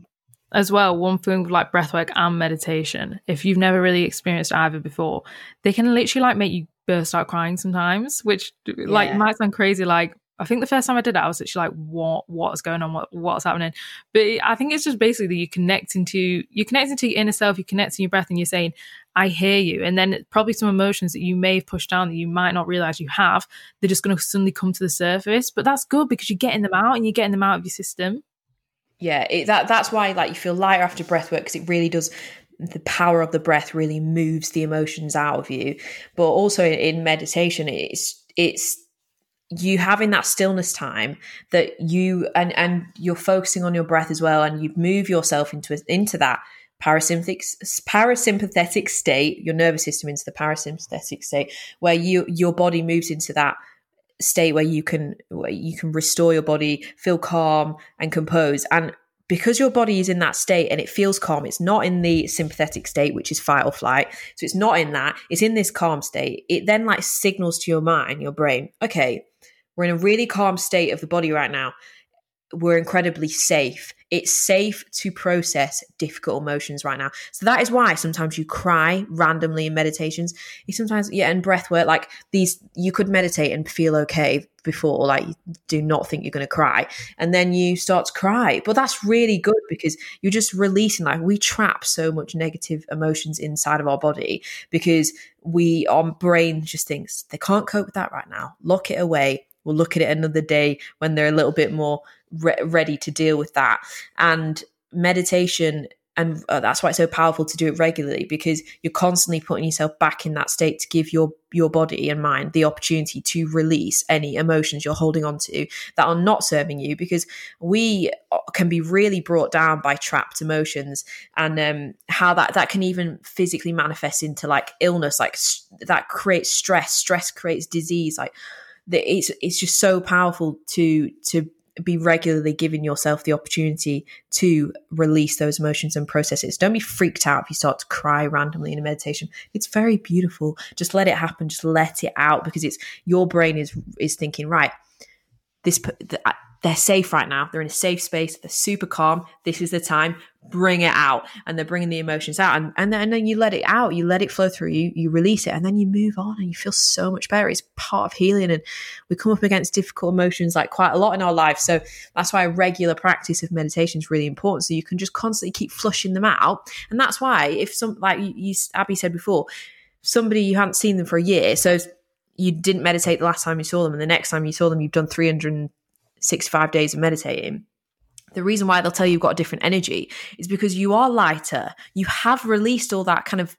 as well, one thing with like breathwork and meditation, if you've never really experienced either before, they can literally like make you burst out crying sometimes, which yeah. like might sound crazy, like I think the first time I did it, I was actually like, "What? What's going on? What? What's happening?" But I think it's just basically that you connect into you connect into your inner self, you connect to your breath, and you're saying, "I hear you." And then probably some emotions that you may have pushed down that you might not realize you have, they're just going to suddenly come to the surface. But that's good because you're getting them out and you're getting them out of your system. Yeah, it, that that's why like you feel lighter after breath work because it really does the power of the breath really moves the emotions out of you. But also in meditation, it's it's you having that stillness time that you and and you're focusing on your breath as well and you move yourself into into that parasympathetic parasympathetic state your nervous system into the parasympathetic state where you your body moves into that state where you can where you can restore your body feel calm and composed and because your body is in that state and it feels calm, it's not in the sympathetic state, which is fight or flight. So it's not in that. It's in this calm state. It then like signals to your mind, your brain, okay, we're in a really calm state of the body right now. We're incredibly safe. It's safe to process difficult emotions right now. So that is why sometimes you cry randomly in meditations. You sometimes, yeah, and breath work, like these, you could meditate and feel okay before, like you do not think you're going to cry. And then you start to cry. But that's really good because you're just releasing, like we trap so much negative emotions inside of our body because we, our brain just thinks they can't cope with that right now. Lock it away we'll look at it another day when they're a little bit more re- ready to deal with that. And meditation and uh, that's why it's so powerful to do it regularly because you're constantly putting yourself back in that state to give your your body and mind the opportunity to release any emotions you're holding on to that are not serving you because we uh, can be really brought down by trapped emotions and um, how that that can even physically manifest into like illness like that creates stress stress creates disease like it's it's just so powerful to to be regularly giving yourself the opportunity to release those emotions and processes. Don't be freaked out if you start to cry randomly in a meditation. It's very beautiful. Just let it happen. Just let it out because it's your brain is is thinking right. This they're safe right now. They're in a safe space. They're super calm. This is the time. Bring it out. And they're bringing the emotions out. And, and, then, and then you let it out. You let it flow through. You, you release it. And then you move on and you feel so much better. It's part of healing. And we come up against difficult emotions like quite a lot in our life. So that's why regular practice of meditation is really important. So you can just constantly keep flushing them out. And that's why if some, like you, you Abby said before, somebody you hadn't seen them for a year. So you didn't meditate the last time you saw them, and the next time you saw them, you've done 365 days of meditating. The reason why they'll tell you you've got a different energy is because you are lighter. You have released all that kind of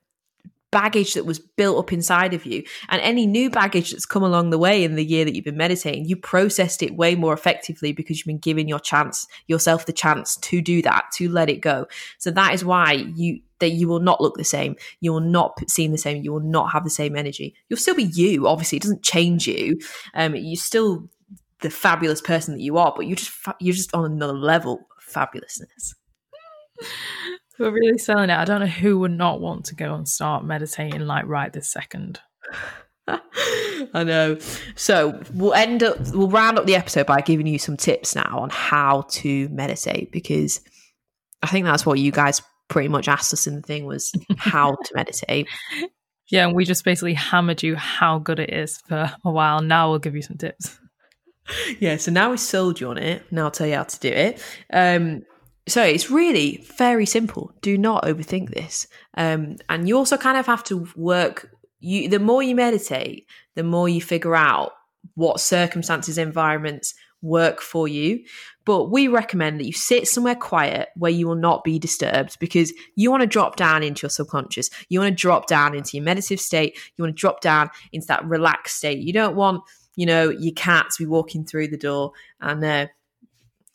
baggage that was built up inside of you. And any new baggage that's come along the way in the year that you've been meditating you processed it way more effectively because you've been giving your chance yourself the chance to do that to let it go. So that is why you that you will not look the same. You will not seem the same. You will not have the same energy. You'll still be you obviously. It doesn't change you. Um you're still the fabulous person that you are but you're just you're just on another level of fabulousness we're really selling it. I don't know who would not want to go and start meditating like right this second. I know. So we'll end up we'll round up the episode by giving you some tips now on how to meditate because I think that's what you guys pretty much asked us in the thing was how to meditate. Yeah, and we just basically hammered you how good it is for a while. Now we'll give you some tips. Yeah, so now we sold you on it. Now I'll tell you how to do it. Um, so it's really very simple. Do not overthink this. Um, and you also kind of have to work. You the more you meditate, the more you figure out what circumstances, environments work for you. But we recommend that you sit somewhere quiet where you will not be disturbed because you want to drop down into your subconscious. You want to drop down into your meditative state. You want to drop down into that relaxed state. You don't want, you know, your cats be walking through the door and they're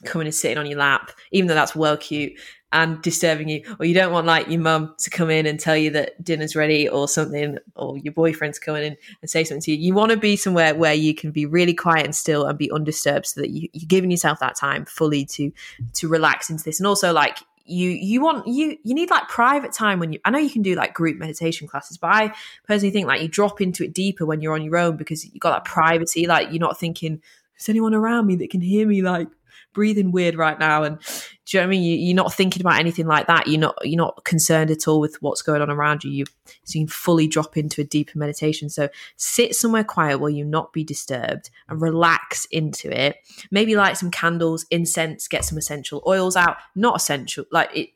coming and sitting on your lap, even though that's well cute and disturbing you, or you don't want like your mum to come in and tell you that dinner's ready or something, or your boyfriend's coming in and say something to you. You want to be somewhere where you can be really quiet and still and be undisturbed, so that you, you're giving yourself that time fully to to relax into this, and also like you you want you you need like private time when you i know you can do like group meditation classes but i personally think like you drop into it deeper when you're on your own because you got that privacy like you're not thinking is anyone around me that can hear me? Like breathing weird right now and do you know what I mean? You, are not thinking about anything like that. You're not you're not concerned at all with what's going on around you. You so you can fully drop into a deeper meditation. So sit somewhere quiet where you not be disturbed and relax into it. Maybe light some candles, incense, get some essential oils out. Not essential, like it.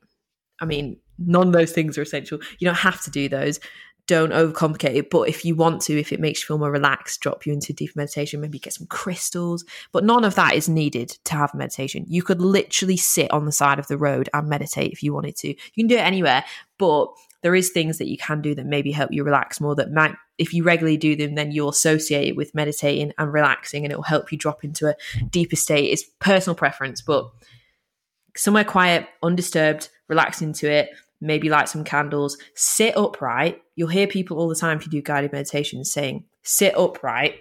I mean, none of those things are essential. You don't have to do those don't overcomplicate it. But if you want to, if it makes you feel more relaxed, drop you into deep meditation, maybe get some crystals. But none of that is needed to have meditation. You could literally sit on the side of the road and meditate if you wanted to. You can do it anywhere, but there is things that you can do that maybe help you relax more that might if you regularly do them then you'll associate it with meditating and relaxing and it will help you drop into a deeper state it's personal preference but somewhere quiet undisturbed relax into it maybe light some candles, sit upright. You'll hear people all the time if you do guided meditation saying, sit upright,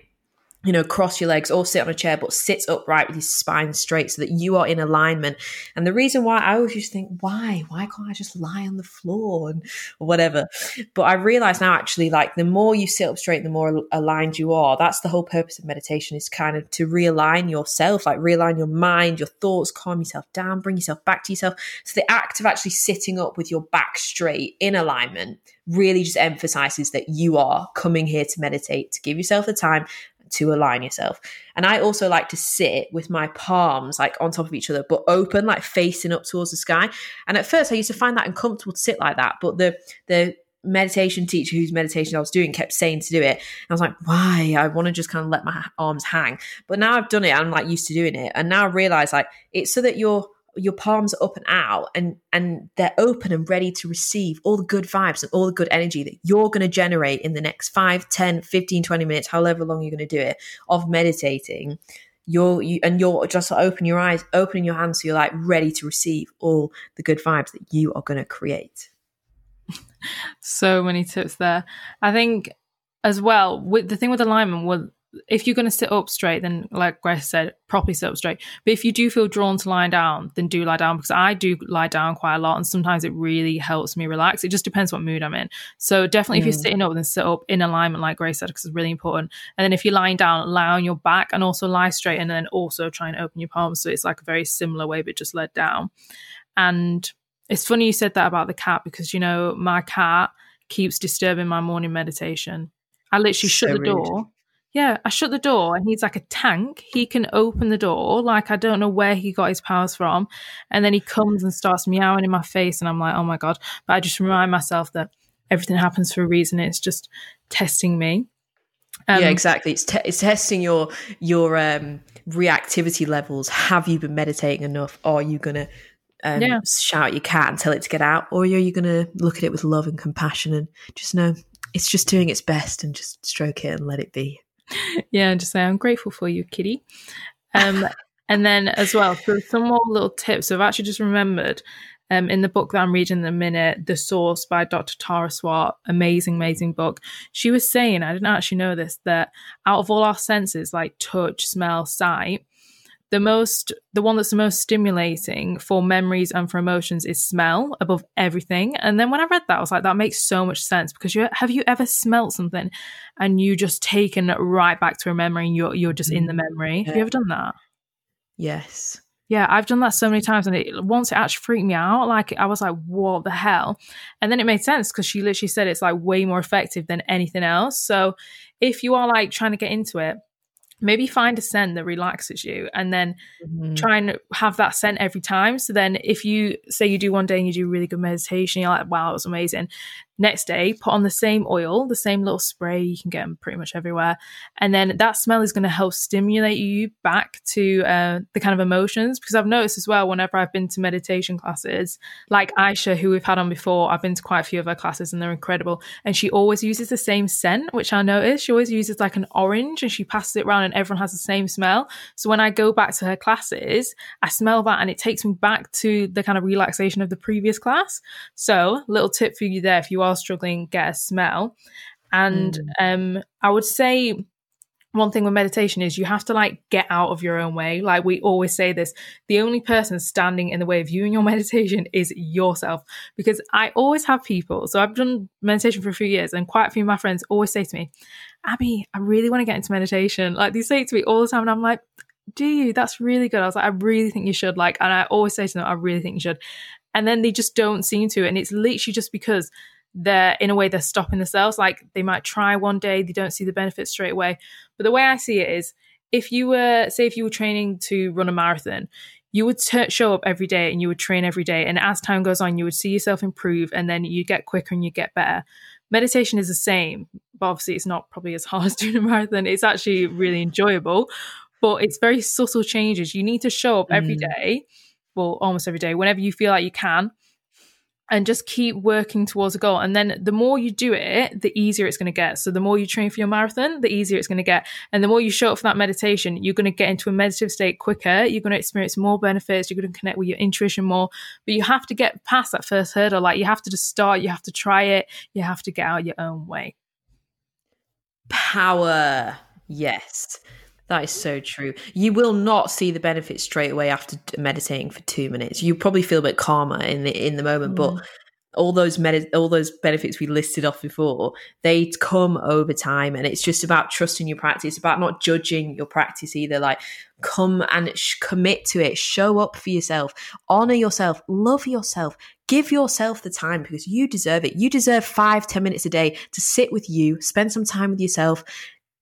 you know, cross your legs or sit on a chair, but sit upright with your spine straight so that you are in alignment. And the reason why I always used to think, why? Why can't I just lie on the floor and or whatever? But I realize now actually, like the more you sit up straight, the more aligned you are. That's the whole purpose of meditation is kind of to realign yourself, like realign your mind, your thoughts, calm yourself down, bring yourself back to yourself. So the act of actually sitting up with your back straight in alignment really just emphasizes that you are coming here to meditate, to give yourself the time to align yourself. And I also like to sit with my palms like on top of each other, but open, like facing up towards the sky. And at first I used to find that uncomfortable to sit like that, but the the meditation teacher whose meditation I was doing kept saying to do it. And I was like, why? I want to just kind of let my arms hang. But now I've done it, I'm like used to doing it. And now I realize like it's so that you're your palms are up and out and and they're open and ready to receive all the good vibes and all the good energy that you're going to generate in the next 5 10 15 20 minutes however long you're going to do it of meditating you're you and you're just open your eyes opening your hands so you're like ready to receive all the good vibes that you are going to create. So many tips there. I think as well with the thing with alignment was if you're going to sit up straight, then like Grace said, properly sit up straight. But if you do feel drawn to lie down, then do lie down because I do lie down quite a lot, and sometimes it really helps me relax. It just depends what mood I'm in. So definitely, mm. if you're mm. sitting up, then sit up in alignment, like Grace said, because it's really important. And then if you're lying down, lie on your back and also lie straight, and then also try and open your palms. So it's like a very similar way, but just led down. And it's funny you said that about the cat because you know my cat keeps disturbing my morning meditation. I literally so shut the rude. door yeah, I shut the door and he's like a tank. He can open the door. Like, I don't know where he got his powers from. And then he comes and starts meowing in my face. And I'm like, oh my God. But I just remind myself that everything happens for a reason. It's just testing me. Um, yeah, exactly. It's te- it's testing your your um, reactivity levels. Have you been meditating enough? Are you gonna um, Yeah. shout at your cat and tell it to get out, or are you gonna look at it with love and compassion and just know it's just doing its best and just stroke it and let it be? yeah, and just say I'm grateful for you, kitty. Um, and then as well, so some more little tips. I've actually just remembered um, in the book that I'm reading in a minute, The Source by Dr. Tara Swart, amazing, amazing book. She was saying, I didn't actually know this, that out of all our senses, like touch, smell, sight, the most the one that's the most stimulating for memories and for emotions is smell above everything and then when i read that i was like that makes so much sense because you have you ever smelt something and you just taken it right back to a memory and you're you're just in the mm. memory have you ever done that Yes. yeah, I've done that so many times, and it once it actually freaked me out. Like I was like, "What the hell?" And then it made sense because she literally said it's like way more effective than anything else. So if you are like trying to get into it, maybe find a scent that relaxes you, and then Mhm. try and have that scent every time. So then, if you say you do one day and you do really good meditation, you're like, "Wow, it was amazing." Next day, put on the same oil, the same little spray. You can get them pretty much everywhere, and then that smell is going to help stimulate you back to uh, the kind of emotions. Because I've noticed as well, whenever I've been to meditation classes, like Aisha, who we've had on before, I've been to quite a few of her classes, and they're incredible. And she always uses the same scent, which I noticed. She always uses like an orange, and she passes it around, and everyone has the same smell. So when I go back to her classes, I smell that and it takes me back to the kind of relaxation of the previous class. So, little tip for you there if you are struggling, get a smell. And um, I would say one thing with meditation is you have to like get out of your own way. Like we always say this the only person standing in the way of you and your meditation is yourself. Because I always have people, so I've done meditation for a few years, and quite a few of my friends always say to me, Abby, I really want to get into meditation. Like they say to me all the time, and I'm like, do you? That's really good. I was like, I really think you should. Like, and I always say to them, I really think you should. And then they just don't seem to. And it's literally just because they're, in a way, they're stopping themselves. Like, they might try one day, they don't see the benefits straight away. But the way I see it is if you were, say, if you were training to run a marathon, you would t- show up every day and you would train every day. And as time goes on, you would see yourself improve and then you get quicker and you get better. Meditation is the same, but obviously it's not probably as hard as doing a marathon. It's actually really enjoyable, but it's very subtle changes. You need to show up every Mm. day, well, almost every day, whenever you feel like you can, and just keep working towards a goal. And then the more you do it, the easier it's going to get. So the more you train for your marathon, the easier it's going to get. And the more you show up for that meditation, you're going to get into a meditative state quicker. You're going to experience more benefits. You're going to connect with your intuition more. But you have to get past that first hurdle. Like you have to just start, you have to try it, you have to get out your own way. Power. Yes. That is so true. You will not see the benefits straight away after meditating for two minutes. You probably feel a bit calmer in the in the moment, but mm. all those med- all those benefits we listed off before, they come over time, and it's just about trusting your practice. It's about not judging your practice either. Like, come and sh- commit to it. Show up for yourself. Honor yourself. Love yourself. Give yourself the time because you deserve it. You deserve five, ten minutes a day to sit with you, spend some time with yourself,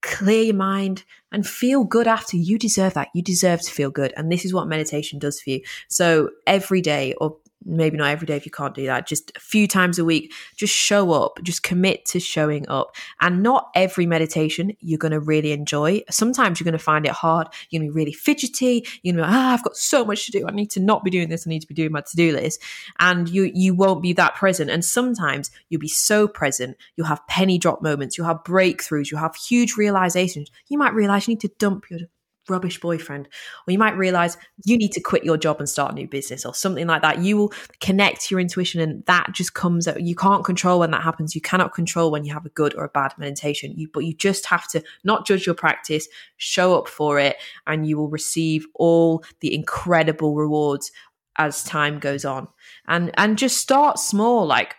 clear your mind, and feel good after. You deserve that. You deserve to feel good. And this is what meditation does for you. So every day, or maybe not every day if you can't do that, just a few times a week, just show up, just commit to showing up. And not every meditation you're going to really enjoy. Sometimes you're going to find it hard. You're going to be really fidgety. You're going to be like, ah, I've got so much to do. I need to not be doing this. I need to be doing my to do list. And you, you won't be that present. And sometimes you'll be so present. You'll have penny drop moments. You'll have breakthroughs. You'll have huge realizations. You might realize you need to dump your rubbish boyfriend or you might realize you need to quit your job and start a new business or something like that. You will connect your intuition and that just comes out. You can't control when that happens. You cannot control when you have a good or a bad meditation you but you just have to not judge your practice show up for it and you will receive all the incredible rewards as time goes on. And and just start small like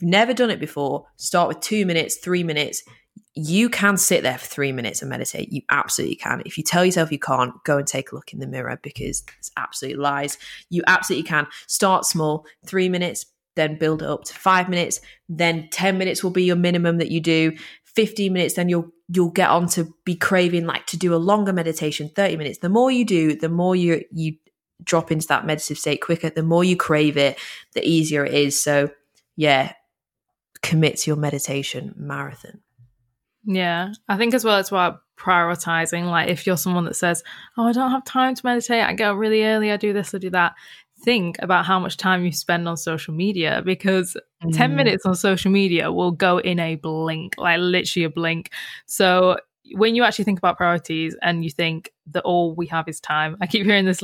never done it before. Start with 2 minutes 3 minutes you can sit there for three minutes and meditate. You absolutely can. If you tell yourself you can't, go and take a look in the mirror because it's absolute lies. You absolutely can. Start small, three minutes, then build it up to five minutes. Then 10 minutes will be your minimum that you do. 15 minutes, then you'll you'll get on to be craving like to do a longer meditation, 30 minutes. The more you do, the more you you drop into that meditative state quicker, the more you crave it, the easier it is. So yeah, commit to your meditation marathon. Yeah, I think as well it's about prioritizing. Like if you're someone that says, "Oh, I don't have time to meditate. I get up really early. I do this. I do that." Think about how much time you spend on social media because mm. 10 minutes on social media will go in a blink, like literally a blink. So when you actually think about priorities and you think that all we have is time, I keep hearing this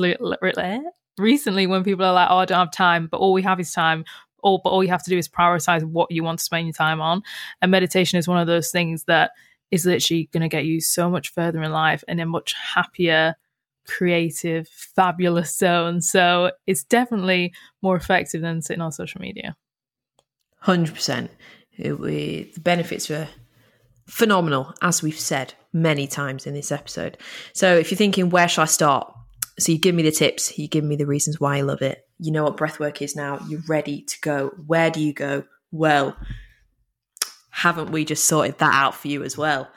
recently when people are like, "Oh, I don't have time," but all we have is time. All, but all you have to do is prioritize what you want to spend your time on. And meditation is one of those things that is literally going to get you so much further in life and a much happier, creative, fabulous zone. So it's definitely more effective than sitting on social media. Hundred percent. The benefits are phenomenal, as we've said many times in this episode. So if you're thinking, where should I start? So you give me the tips, you give me the reasons why I love it. You know what breathwork is now. You're ready to go. Where do you go? Well, haven't we just sorted that out for you as well?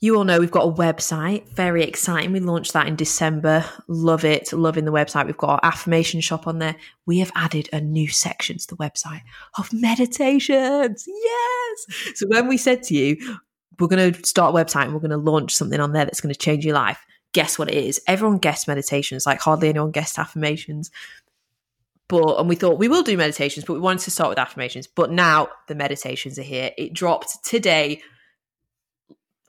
You all know we've got a website, very exciting. We launched that in December. Love it, loving the website. We've got our affirmation shop on there. We have added a new section to the website of meditations. Yes. So when we said to you, we're going to start a website and we're going to launch something on there that's going to change your life, guess what it is? Everyone guessed meditations, like hardly anyone guessed affirmations. But and we thought we will do meditations, but we wanted to start with affirmations. But now the meditations are here. It dropped today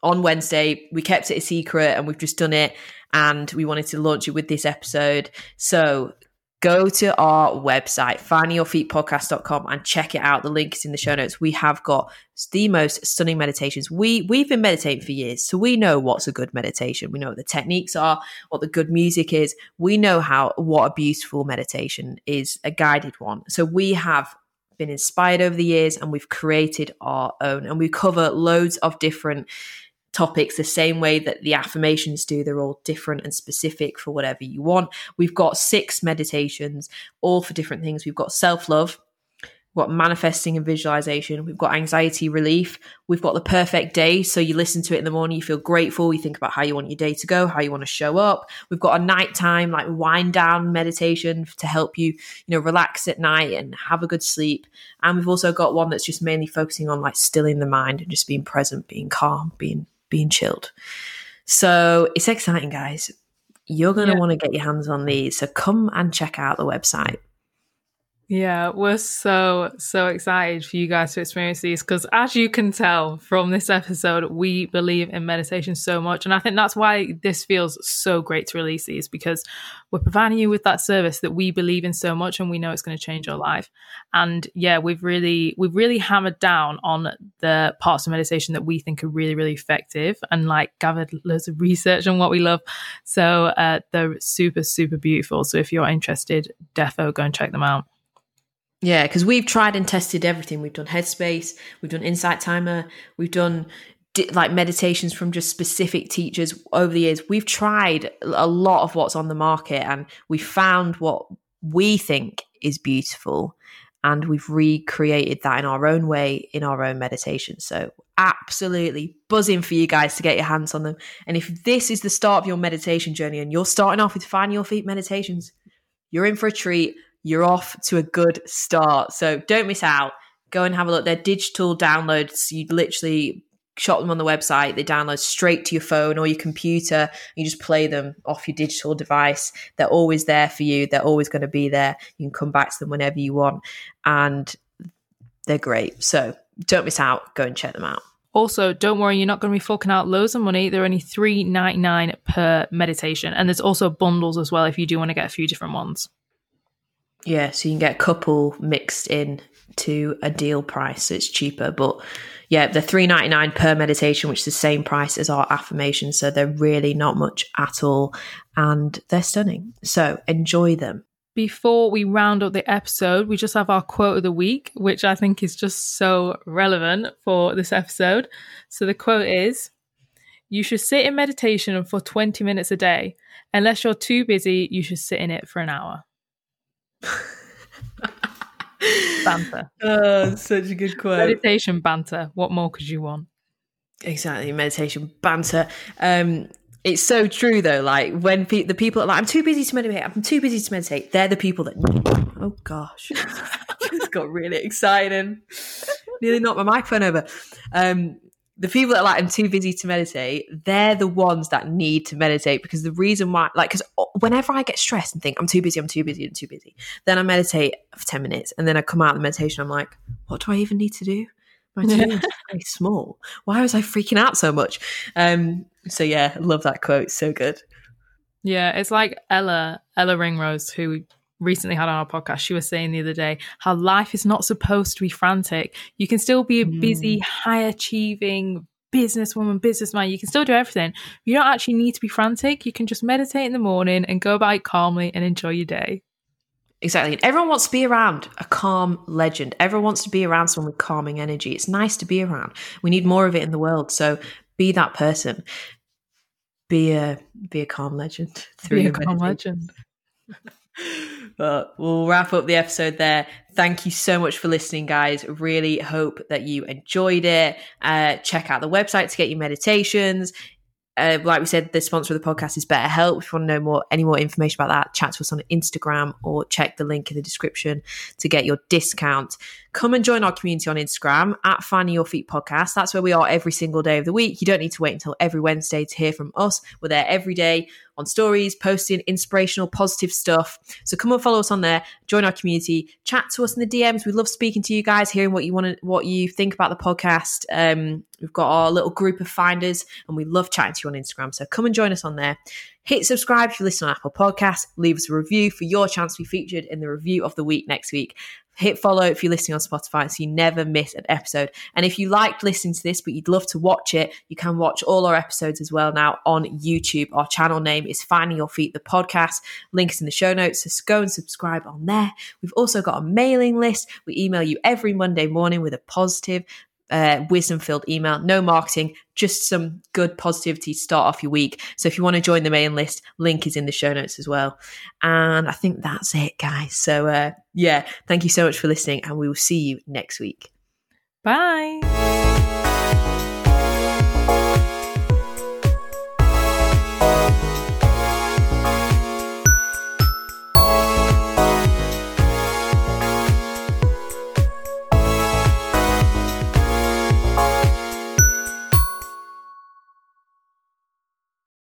on Wednesday. We kept it a secret and we've just done it. And we wanted to launch it with this episode. So go to our website, findingyourfeetpodcast.com and check it out. The link is in the show notes. We have got the most stunning meditations. We we've been meditating for years, so we know what's a good meditation. We know what the techniques are, what the good music is. We know how what a beautiful meditation is, a guided one. So we have been inspired over the years and we've created our own and we cover loads of different topics the same way that the affirmations do. They're all different and specific for whatever you want. We've got six meditations, all for different things. We've got self love, we've got manifesting and visualization, we've got anxiety relief, we've got the perfect day. So you listen to it in the morning, you feel grateful, you think about how you want your day to go, how you want to show up. We've got a nighttime, like wind down meditation to help you, you know, relax at night and have a good sleep. And we've also got one that's just mainly focusing on like stilling the mind and just being present, being calm, being being chilled. So it's exciting, guys. You're going to yeah. want to get your hands on these. So come and check out the website. Yeah, we're so, so excited for you guys to experience these because, as you can tell from this episode, we believe in meditation so much. And I think that's why this feels so great to release these because we're providing you with that service that we believe in so much and we know it's going to change your life. And yeah, we've really, we've really hammered down on the parts of meditation that we think are really, really effective and like gathered loads of research on what we love. So uh, they're super, super beautiful. So if you're interested, defo go and check them out. Yeah, because we've tried and tested everything. We've done Headspace, we've done Insight Timer, we've done di- like meditations from just specific teachers over the years. We've tried a lot of what's on the market and we found what we think is beautiful and we've recreated that in our own way in our own meditation. So, absolutely buzzing for you guys to get your hands on them. And if this is the start of your meditation journey and you're starting off with Find Your Feet meditations, you're in for a treat you're off to a good start. So don't miss out. Go and have a look. They're digital downloads. You literally shot them on the website. They download straight to your phone or your computer. You just play them off your digital device. They're always there for you. They're always going to be there. You can come back to them whenever you want. And they're great. So don't miss out. Go and check them out. Also, don't worry, you're not going to be forking out loads of money. They're only three ninety nine per meditation. And there's also bundles as well if you do want to get a few different ones. Yeah, so you can get a couple mixed in to a deal price, so it's cheaper. But yeah, they're three ninety nine per meditation, which is the same price as our affirmations. So they're really not much at all, and they're stunning. So enjoy them. Before we round up the episode, we just have our quote of the week, which I think is just so relevant for this episode. So the quote is You should sit in meditation for 20 minutes a day. Unless you're too busy, you should sit in it for an hour banter. Oh, such a good quote. Meditation banter. What more could you want? Exactly, meditation banter. Um, it's so true though. Like when pe- the people are like, "I'm too busy to meditate. I'm too busy to meditate." They're the people that. Oh gosh, just got really exciting. Nearly knocked my microphone over. Um, the people that are like I'm too busy to meditate, they're the ones that need to meditate because the reason why, like, because whenever I get stressed and think I'm too busy, I'm too busy, I'm too busy, then I meditate for ten minutes, and then I come out of the meditation, I'm like, what do I even need to do? My team is very small. Why was I freaking out so much? Um, so yeah, love that quote. So good. Yeah, it's like Ella, Ella Ringrose, who recently had on our podcast, she was saying the other day how life is not supposed to be frantic. You can still be a busy, mm. high achieving businesswoman, businessman. You can still do everything. You don't actually need to be frantic. You can just meditate in the morning and go about it calmly and enjoy your day. Exactly. And everyone wants to be around a calm legend. Everyone wants to be around someone with calming energy. It's nice to be around. We need more of it in the world. So be that person. Be a be a calm legend. Be a calm legend. but we'll wrap up the episode there. Thank you so much for listening, guys. Really hope that you enjoyed it. Uh, check out the website to get your meditations. Uh, like we said, the sponsor of the podcast is BetterHelp. If you want to know more, any more information about that, chat to us on Instagram or check the link in the description to get your discount. Come and join our community on Instagram at Finding Your Feet Podcast. That's where we are every single day of the week. You don't need to wait until every Wednesday to hear from us. We're there every day on stories, posting inspirational, positive stuff. So come and follow us on there, join our community, chat to us in the DMs. We love speaking to you guys, hearing what you want to, what you think about the podcast. Um, we've got our little group of finders, and we love chatting to you on Instagram. So come and join us on there. Hit subscribe if you listen on Apple Podcasts. Leave us a review for your chance to be featured in the review of the week next week. Hit follow if you're listening on Spotify so you never miss an episode. And if you liked listening to this, but you'd love to watch it, you can watch all our episodes as well now on YouTube. Our channel name is Finding Your Feet, the podcast. Links in the show notes. So go and subscribe on there. We've also got a mailing list. We email you every Monday morning with a positive, uh, wisdom filled email, no marketing, just some good positivity to start off your week. So if you want to join the mailing list, link is in the show notes as well. And I think that's it, guys. So uh, yeah, thank you so much for listening, and we will see you next week. Bye.